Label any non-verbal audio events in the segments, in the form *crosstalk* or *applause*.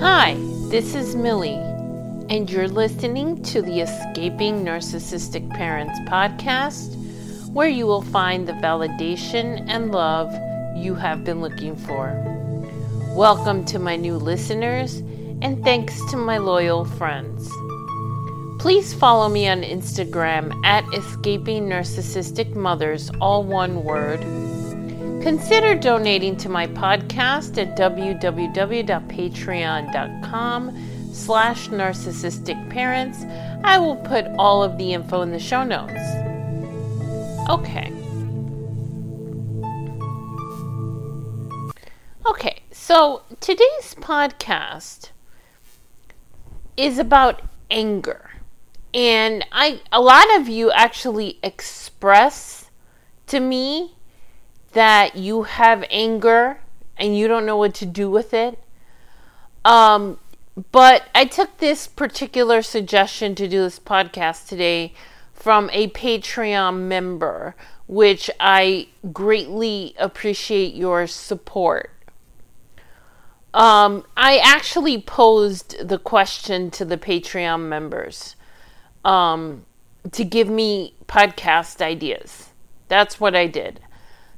Hi, this is Millie, and you're listening to the Escaping Narcissistic Parents podcast, where you will find the validation and love you have been looking for. Welcome to my new listeners, and thanks to my loyal friends. Please follow me on Instagram at Escaping Narcissistic Mothers, all one word. Consider donating to my podcast at www.patreon.com slash narcissistic parents. I will put all of the info in the show notes. Okay. Okay, so today's podcast is about anger. And I a lot of you actually express to me that you have anger and you don't know what to do with it. Um, but I took this particular suggestion to do this podcast today from a Patreon member, which I greatly appreciate your support. Um, I actually posed the question to the Patreon members um, to give me podcast ideas. That's what I did.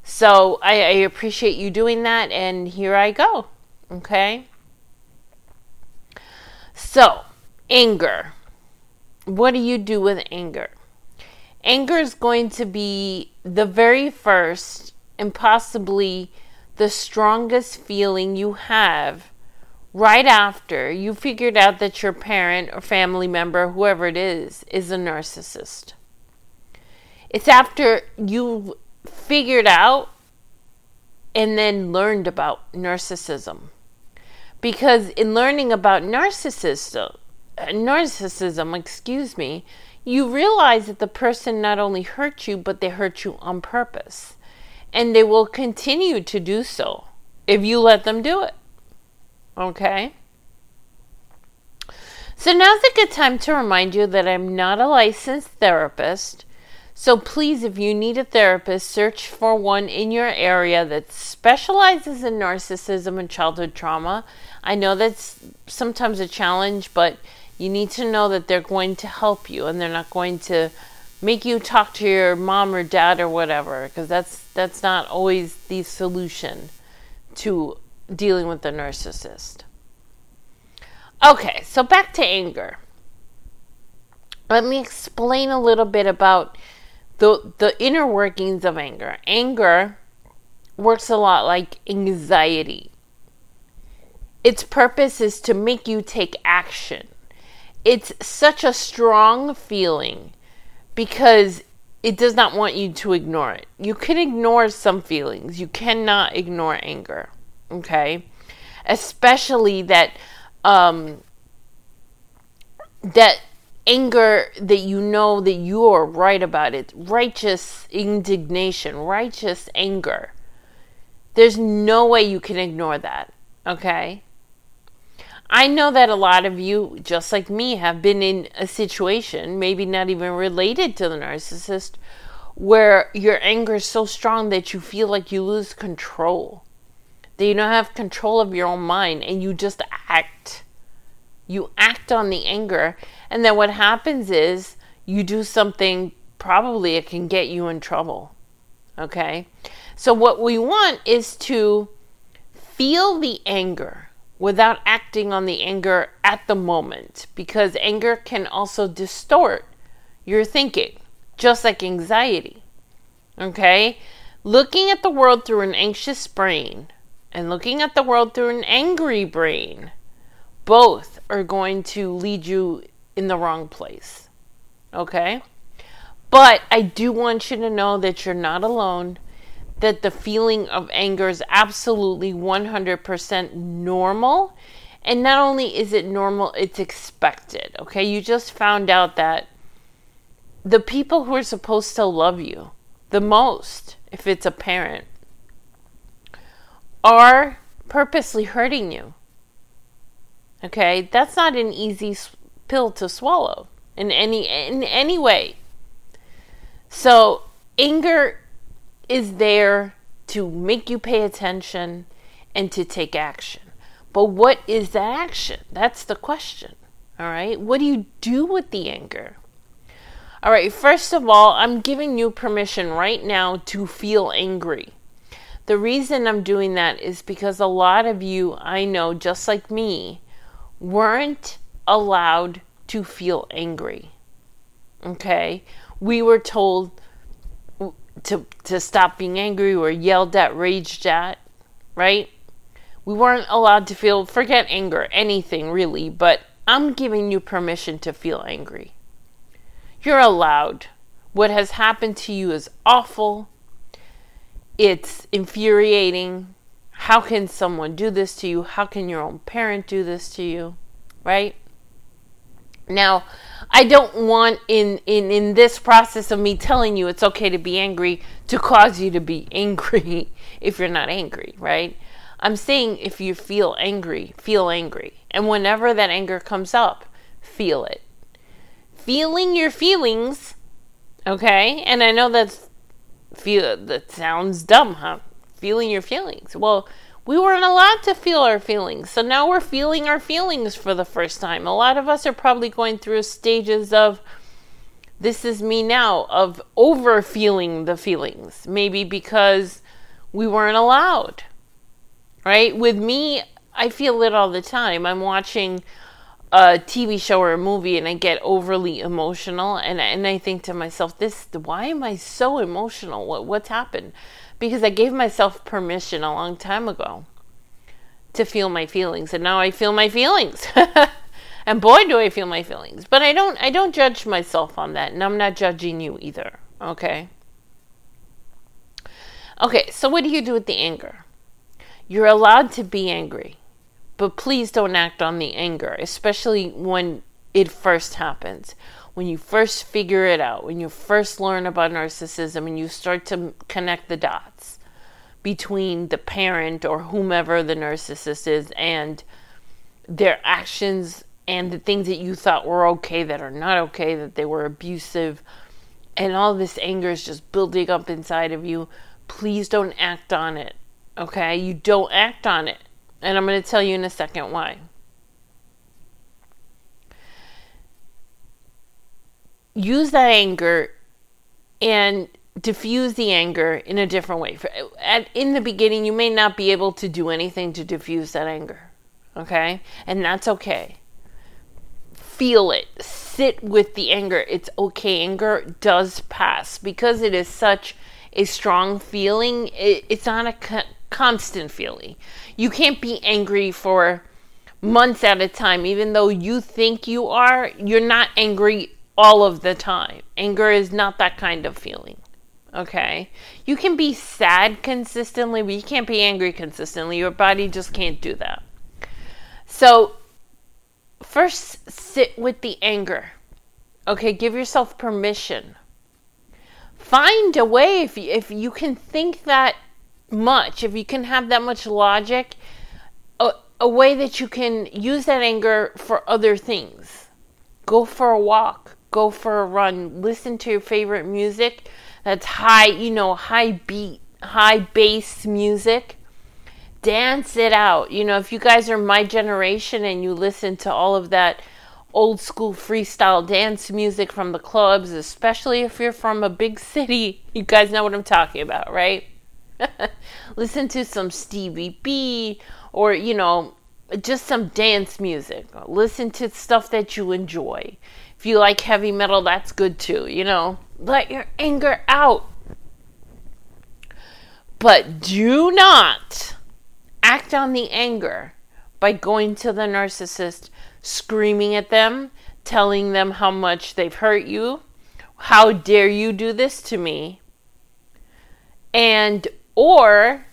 So I, I appreciate you doing that, and here I go. Okay. So, anger. What do you do with anger? Anger is going to be the very first and possibly the strongest feeling you have right after you figured out that your parent or family member, whoever it is, is a narcissist. It's after you've figured out and then learned about narcissism. Because in learning about narcissism, narcissism, excuse me, you realize that the person not only hurt you, but they hurt you on purpose. And they will continue to do so if you let them do it. Okay? So now's a good time to remind you that I'm not a licensed therapist. So please, if you need a therapist, search for one in your area that specializes in narcissism and childhood trauma. I know that's sometimes a challenge, but you need to know that they're going to help you and they're not going to make you talk to your mom or dad or whatever because that's that's not always the solution to dealing with the narcissist. Okay, so back to anger. Let me explain a little bit about the the inner workings of anger. Anger works a lot like anxiety. Its purpose is to make you take action. It's such a strong feeling because it does not want you to ignore it. You can ignore some feelings. You cannot ignore anger. Okay? Especially that um that anger that you know that you are right about it, righteous indignation, righteous anger. There's no way you can ignore that, okay? I know that a lot of you, just like me, have been in a situation, maybe not even related to the narcissist, where your anger is so strong that you feel like you lose control. That you don't have control of your own mind and you just act. You act on the anger and then what happens is you do something, probably it can get you in trouble. Okay? So, what we want is to feel the anger without acting on the anger at the moment because anger can also distort your thinking, just like anxiety. Okay? Looking at the world through an anxious brain and looking at the world through an angry brain, both are going to lead you in the wrong place. Okay? But I do want you to know that you're not alone, that the feeling of anger is absolutely 100% normal. And not only is it normal, it's expected. Okay? You just found out that the people who are supposed to love you the most, if it's a parent, are purposely hurting you. Okay? That's not an easy pill to swallow in any in any way. So anger is there to make you pay attention and to take action. But what is that action? That's the question. All right. What do you do with the anger? All right. First of all, I'm giving you permission right now to feel angry. The reason I'm doing that is because a lot of you, I know, just like me, weren't allowed to feel angry. Okay? We were told to to stop being angry or yelled at, raged at, right? We weren't allowed to feel forget anger, anything really, but I'm giving you permission to feel angry. You're allowed. What has happened to you is awful. It's infuriating. How can someone do this to you? How can your own parent do this to you? Right? Now, I don't want in, in in this process of me telling you it's okay to be angry to cause you to be *laughs* angry if you're not angry, right? I'm saying if you feel angry, feel angry. And whenever that anger comes up, feel it. Feeling your feelings, okay? And I know that's feel that sounds dumb, huh? Feeling your feelings. Well, we weren't allowed to feel our feelings. So now we're feeling our feelings for the first time. A lot of us are probably going through stages of this is me now, of over feeling the feelings. Maybe because we weren't allowed. Right? With me, I feel it all the time. I'm watching a TV show or a movie and I get overly emotional and and I think to myself, this why am I so emotional? What what's happened? Because I gave myself permission a long time ago to feel my feelings and now I feel my feelings. *laughs* and boy do I feel my feelings. But I don't I don't judge myself on that and I'm not judging you either, okay? Okay, so what do you do with the anger? You're allowed to be angry, but please don't act on the anger, especially when it first happens when you first figure it out, when you first learn about narcissism and you start to connect the dots between the parent or whomever the narcissist is and their actions and the things that you thought were okay that are not okay, that they were abusive, and all this anger is just building up inside of you, please don't act on it. Okay? You don't act on it. And I'm going to tell you in a second why. Use that anger and diffuse the anger in a different way. At, in the beginning, you may not be able to do anything to diffuse that anger, okay? And that's okay. Feel it, sit with the anger. It's okay. Anger does pass because it is such a strong feeling, it, it's not a co- constant feeling. You can't be angry for months at a time, even though you think you are. You're not angry all of the time. Anger is not that kind of feeling. Okay? You can be sad consistently, but you can't be angry consistently. Your body just can't do that. So, first sit with the anger. Okay, give yourself permission. Find a way if you, if you can think that much, if you can have that much logic, a, a way that you can use that anger for other things. Go for a walk go for a run, listen to your favorite music that's high, you know, high beat, high bass music. Dance it out. You know, if you guys are my generation and you listen to all of that old school freestyle dance music from the clubs, especially if you're from a big city, *laughs* you guys know what I'm talking about, right? *laughs* listen to some Stevie B or, you know, just some dance music. Listen to stuff that you enjoy. If you like heavy metal, that's good too, you know. Let your anger out. But do not act on the anger by going to the narcissist, screaming at them, telling them how much they've hurt you. How dare you do this to me? And, or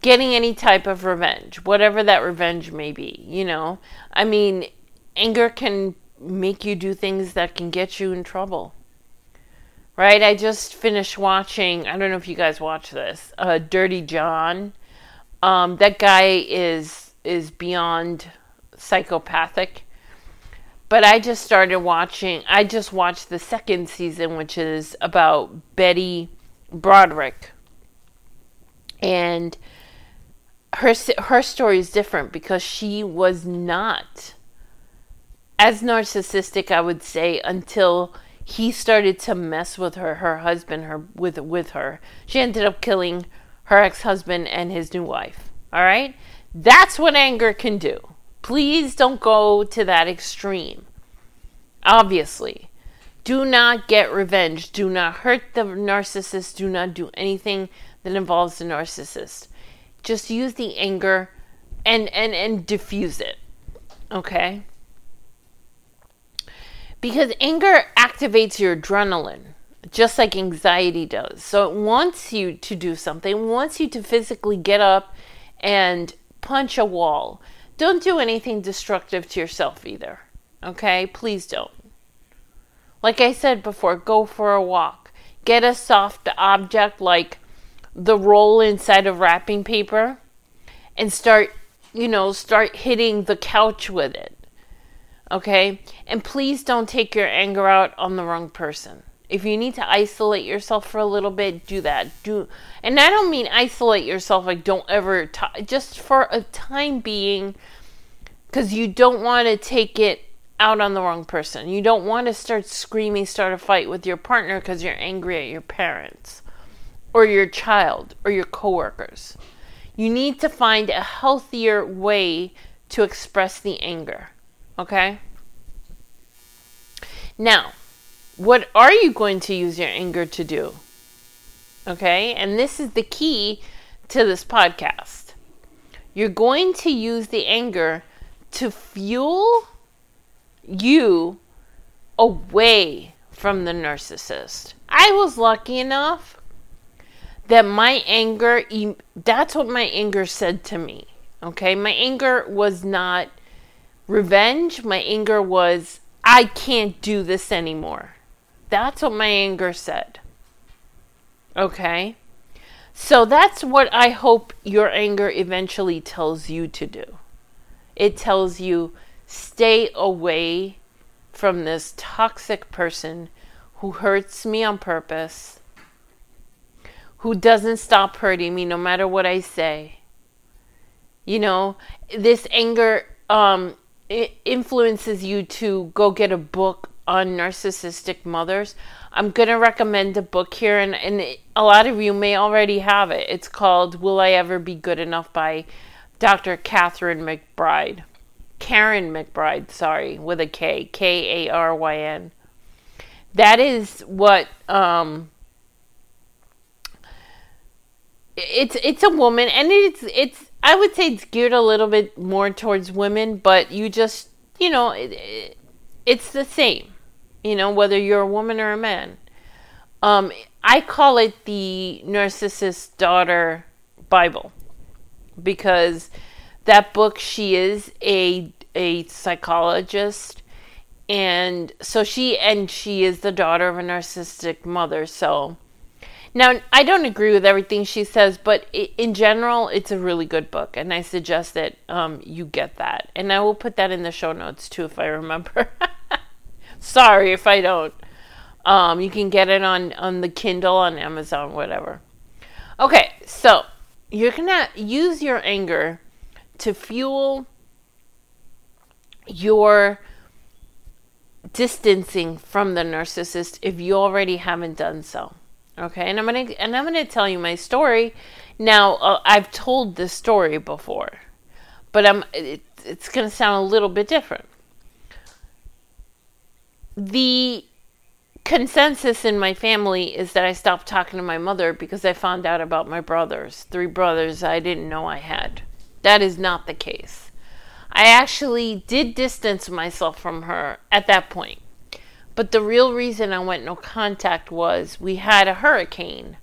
getting any type of revenge, whatever that revenge may be, you know. I mean, anger can make you do things that can get you in trouble. Right? I just finished watching, I don't know if you guys watch this, uh, Dirty John. Um, that guy is is beyond psychopathic. But I just started watching, I just watched the second season, which is about Betty Broderick. And her her story is different because she was not as narcissistic I would say until he started to mess with her her husband her with with her. She ended up killing her ex-husband and his new wife all right? That's what anger can do. Please don't go to that extreme. Obviously. Do not get revenge. Do not hurt the narcissist. Do not do anything that involves the narcissist. Just use the anger and and and diffuse it okay because anger activates your adrenaline just like anxiety does. So it wants you to do something wants you to physically get up and punch a wall. Don't do anything destructive to yourself either okay? Please don't. Like i said before go for a walk. Get a soft object like the roll inside of wrapping paper and start, you know, start hitting the couch with it. Okay? And please don't take your anger out on the wrong person. If you need to isolate yourself for a little bit, do that. Do and I don't mean isolate yourself like don't ever t- just for a time being cuz you don't want to take it out on the wrong person. You don't want to start screaming, start a fight with your partner cuz you're angry at your parents or your child or your coworkers. You need to find a healthier way to express the anger. Okay? Now, what are you going to use your anger to do? Okay? And this is the key to this podcast. You're going to use the anger to fuel you away from the narcissist. I was lucky enough that my anger, that's what my anger said to me. Okay, my anger was not revenge. My anger was, I can't do this anymore. That's what my anger said. Okay? So that's what I hope your anger eventually tells you to do. It tells you, stay away from this toxic person who hurts me on purpose who doesn't stop hurting me no matter what I say. You know, this anger um, influences you to go get a book on narcissistic mothers. I'm going to recommend a book here, and, and a lot of you may already have it. It's called Will I Ever Be Good Enough by Dr. Catherine McBride. Karen McBride, sorry, with a K, K A R Y N. That is what um, it's it's a woman and it's it's I would say it's geared a little bit more towards women, but you just you know it, it, it's the same, you know whether you're a woman or a man. Um, I call it the narcissist daughter Bible because that book she is a a psychologist and so she and she is the daughter of a narcissistic mother so now, I don't agree with everything she says, but in general, it's a really good book, and I suggest that um, you get that. And I will put that in the show notes too if I remember. *laughs* Sorry if I don't. Um, you can get it on on the Kindle, on Amazon, whatever. Okay, so you're gonna use your anger to fuel your distancing from the narcissist if you already haven't done so. Okay, and I'm gonna and I'm gonna tell you my story. Now uh, I've told this story before, but I'm it, it's gonna sound a little bit different. The consensus in my family is that I stopped talking to my mother because I found out about my brothers, three brothers I didn't know I had. That is not the case. I actually did distance myself from her at that point. But the real reason I went no contact was we had a hurricane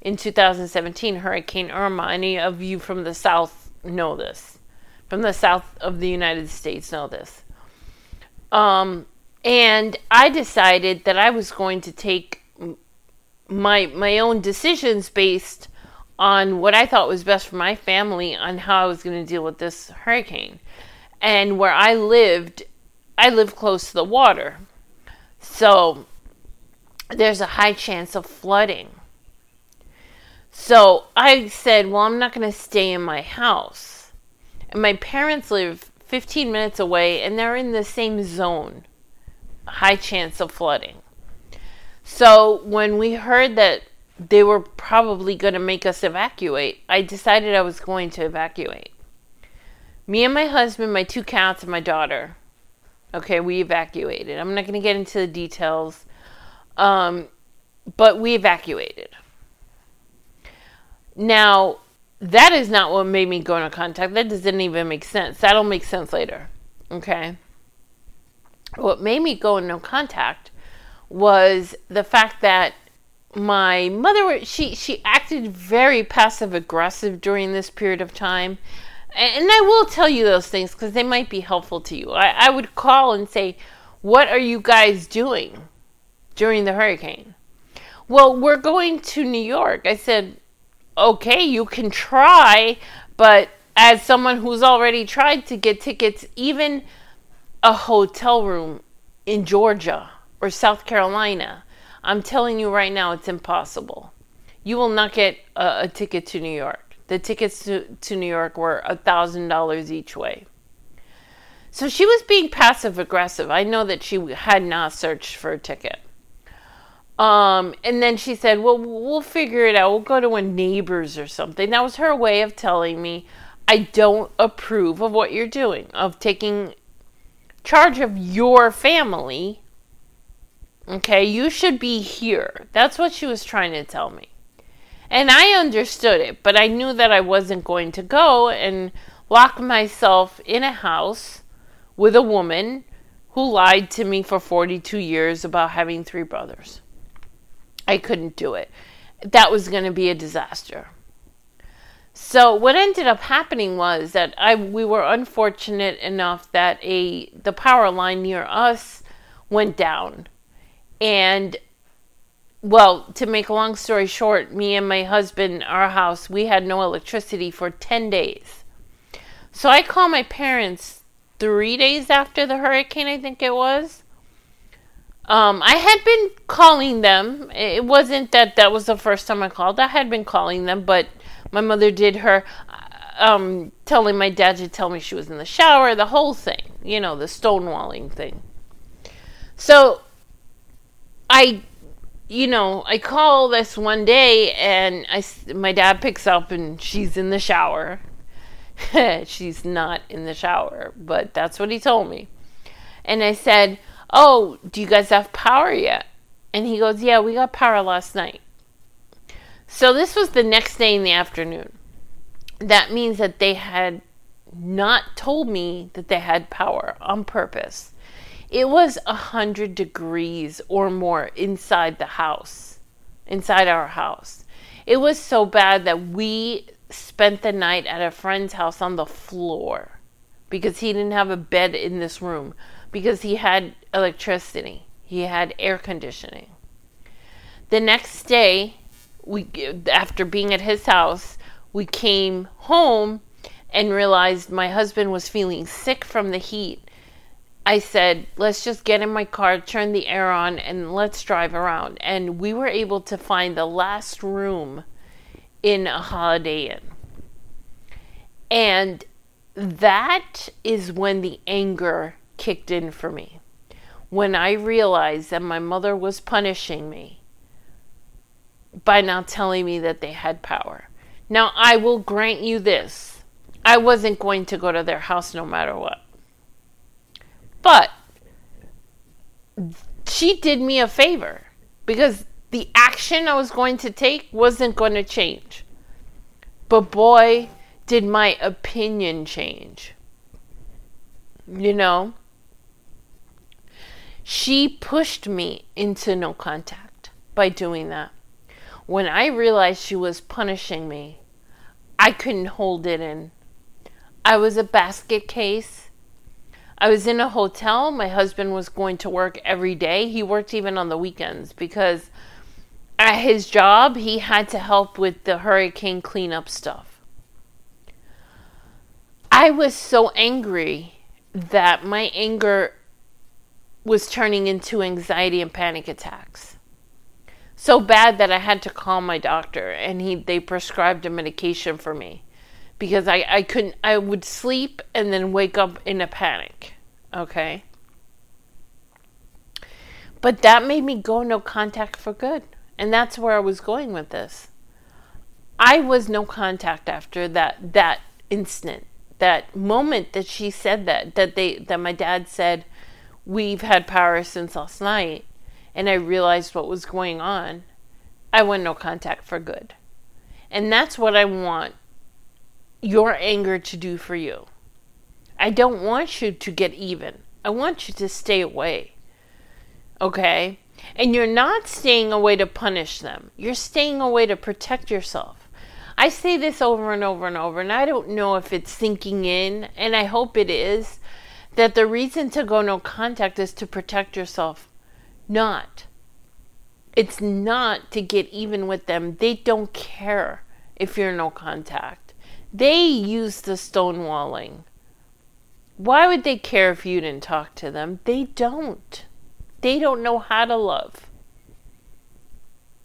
in 2017, Hurricane Irma. Any of you from the South know this. From the South of the United States know this. Um, and I decided that I was going to take my my own decisions based on what I thought was best for my family on how I was going to deal with this hurricane. And where I lived, I lived close to the water. So there's a high chance of flooding. So I said, Well, I'm not going to stay in my house. And my parents live 15 minutes away and they're in the same zone, high chance of flooding. So when we heard that they were probably going to make us evacuate, I decided I was going to evacuate. Me and my husband, my two cats, and my daughter. Okay, we evacuated. I'm not going to get into the details, um, but we evacuated. Now, that is not what made me go into contact. That doesn't even make sense. That'll make sense later. Okay. What made me go into contact was the fact that my mother she she acted very passive aggressive during this period of time and i will tell you those things because they might be helpful to you I, I would call and say what are you guys doing during the hurricane well we're going to new york i said okay you can try but as someone who's already tried to get tickets even a hotel room in georgia or south carolina I'm telling you right now, it's impossible. You will not get a, a ticket to New York. The tickets to, to New York were a $1,000 each way. So she was being passive aggressive. I know that she had not searched for a ticket. Um, and then she said, Well, we'll figure it out. We'll go to a neighbor's or something. That was her way of telling me, I don't approve of what you're doing, of taking charge of your family Okay, you should be here. That's what she was trying to tell me. And I understood it, but I knew that I wasn't going to go and lock myself in a house with a woman who lied to me for 42 years about having three brothers. I couldn't do it. That was going to be a disaster. So what ended up happening was that I we were unfortunate enough that a the power line near us went down and well, to make a long story short, me and my husband, our house, we had no electricity for 10 days. So I called my parents three days after the hurricane, I think it was. Um, I had been calling them. It wasn't that that was the first time I called. I had been calling them, but my mother did her um, telling my dad to tell me she was in the shower, the whole thing, you know, the stonewalling thing. So I, you know, I call this one day and I, my dad picks up and she's in the shower. *laughs* she's not in the shower, but that's what he told me. And I said, Oh, do you guys have power yet? And he goes, Yeah, we got power last night. So this was the next day in the afternoon. That means that they had not told me that they had power on purpose. It was a hundred degrees or more inside the house, inside our house. It was so bad that we spent the night at a friend's house on the floor because he didn't have a bed in this room because he had electricity. He had air conditioning. The next day, we after being at his house, we came home and realized my husband was feeling sick from the heat I said, let's just get in my car, turn the air on, and let's drive around. And we were able to find the last room in a Holiday Inn. And that is when the anger kicked in for me. When I realized that my mother was punishing me by not telling me that they had power. Now, I will grant you this I wasn't going to go to their house no matter what. But she did me a favor because the action I was going to take wasn't going to change. But boy, did my opinion change. You know? She pushed me into no contact by doing that. When I realized she was punishing me, I couldn't hold it in. I was a basket case I was in a hotel. My husband was going to work every day. He worked even on the weekends because at his job, he had to help with the hurricane cleanup stuff. I was so angry that my anger was turning into anxiety and panic attacks. So bad that I had to call my doctor and he they prescribed a medication for me because I, I couldn't I would sleep and then wake up in a panic. Okay. But that made me go no contact for good. And that's where I was going with this. I was no contact after that that instant. That moment that she said that that they that my dad said we've had power since last night and I realized what was going on. I went no contact for good. And that's what I want your anger to do for you. I don't want you to get even. I want you to stay away. Okay? And you're not staying away to punish them, you're staying away to protect yourself. I say this over and over and over, and I don't know if it's sinking in, and I hope it is, that the reason to go no contact is to protect yourself. Not. It's not to get even with them. They don't care if you're no contact. They use the stonewalling. Why would they care if you didn't talk to them? They don't. They don't know how to love.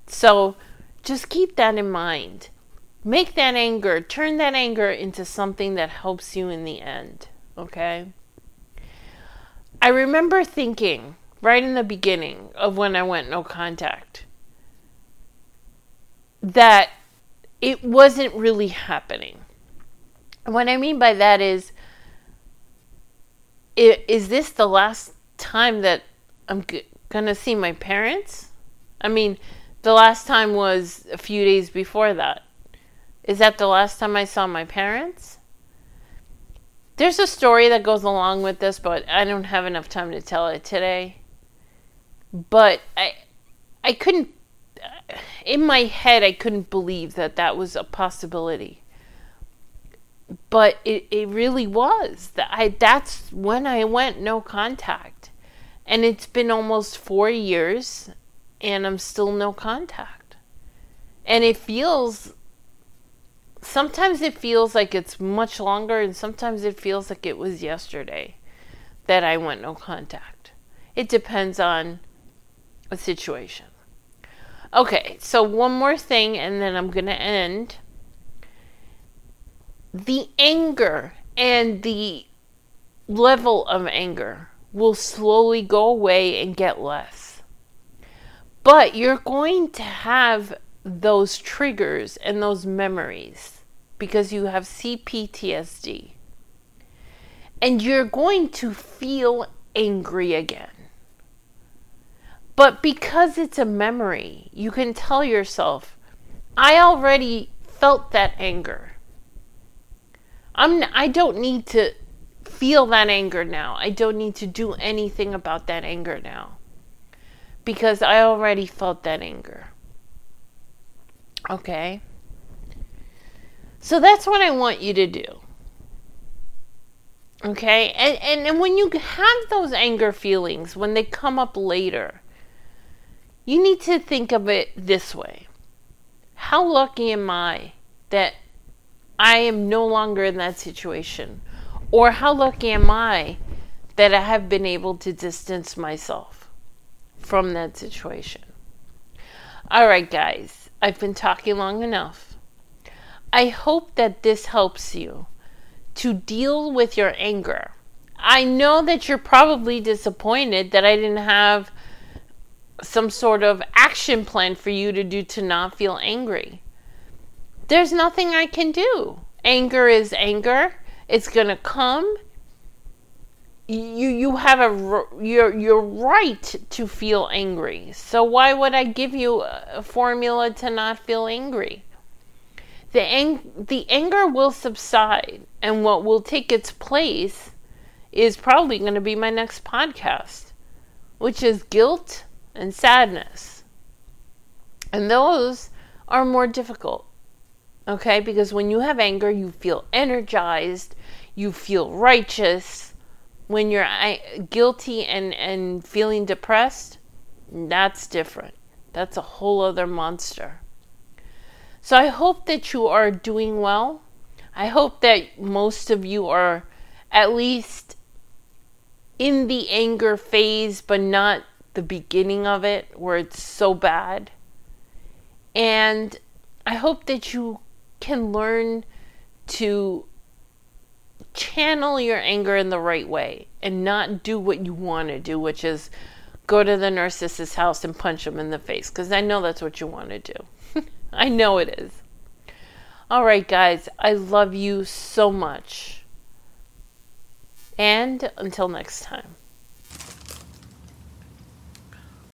So just keep that in mind. Make that anger, turn that anger into something that helps you in the end. Okay? I remember thinking right in the beginning of when I went no contact that it wasn't really happening what I mean by that is, is this the last time that I'm gonna see my parents? I mean, the last time was a few days before that. Is that the last time I saw my parents? There's a story that goes along with this, but I don't have enough time to tell it today. But I, I couldn't. Uh, in my head, I couldn't believe that that was a possibility but it, it really was that I that's when I went no contact. And it's been almost four years and I'm still no contact. And it feels sometimes it feels like it's much longer and sometimes it feels like it was yesterday that I went no contact. It depends on a situation. Okay, so one more thing and then I'm going to end the anger and the level of anger will slowly go away and get less. But you're going to have those triggers and those memories because you have CPTSD. And you're going to feel angry again. But because it's a memory, you can tell yourself, I already felt that anger. I'm I don't need to feel that anger now. I don't need to do anything about that anger now. Because I already felt that anger. Okay? So that's what I want you to do. Okay? And, and, and when you have those anger feelings, when they come up later, you need to think of it this way How lucky am I that I am no longer in that situation? Or how lucky am I that I have been able to distance myself from that situation? All right, guys, I've been talking long enough. I hope that this helps you to deal with your anger. I know that you're probably disappointed that I didn't have some sort of action plan for you to do to not feel angry there's nothing I can do. Anger is anger. It's going to come. You you have a you're you're right to feel angry. So why would I give you a formula to not feel angry? The ang- the anger will subside and what will take its place is probably going to be my next podcast, which is guilt and sadness. And those are more difficult. Okay? Because when you have anger, you feel energized, you feel righteous. When you're guilty and, and feeling depressed, that's different. That's a whole other monster. So I hope that you are doing well. I hope that most of you are at least in the anger phase, but not the beginning of it where it's so bad. And I hope that you can learn to channel your anger in the right way and not do what you want to do, which is go to the narcissist's house and punch him in the face, because I know that's what you want to do. *laughs* I know it is. All right, guys, I love you so much. And until next time.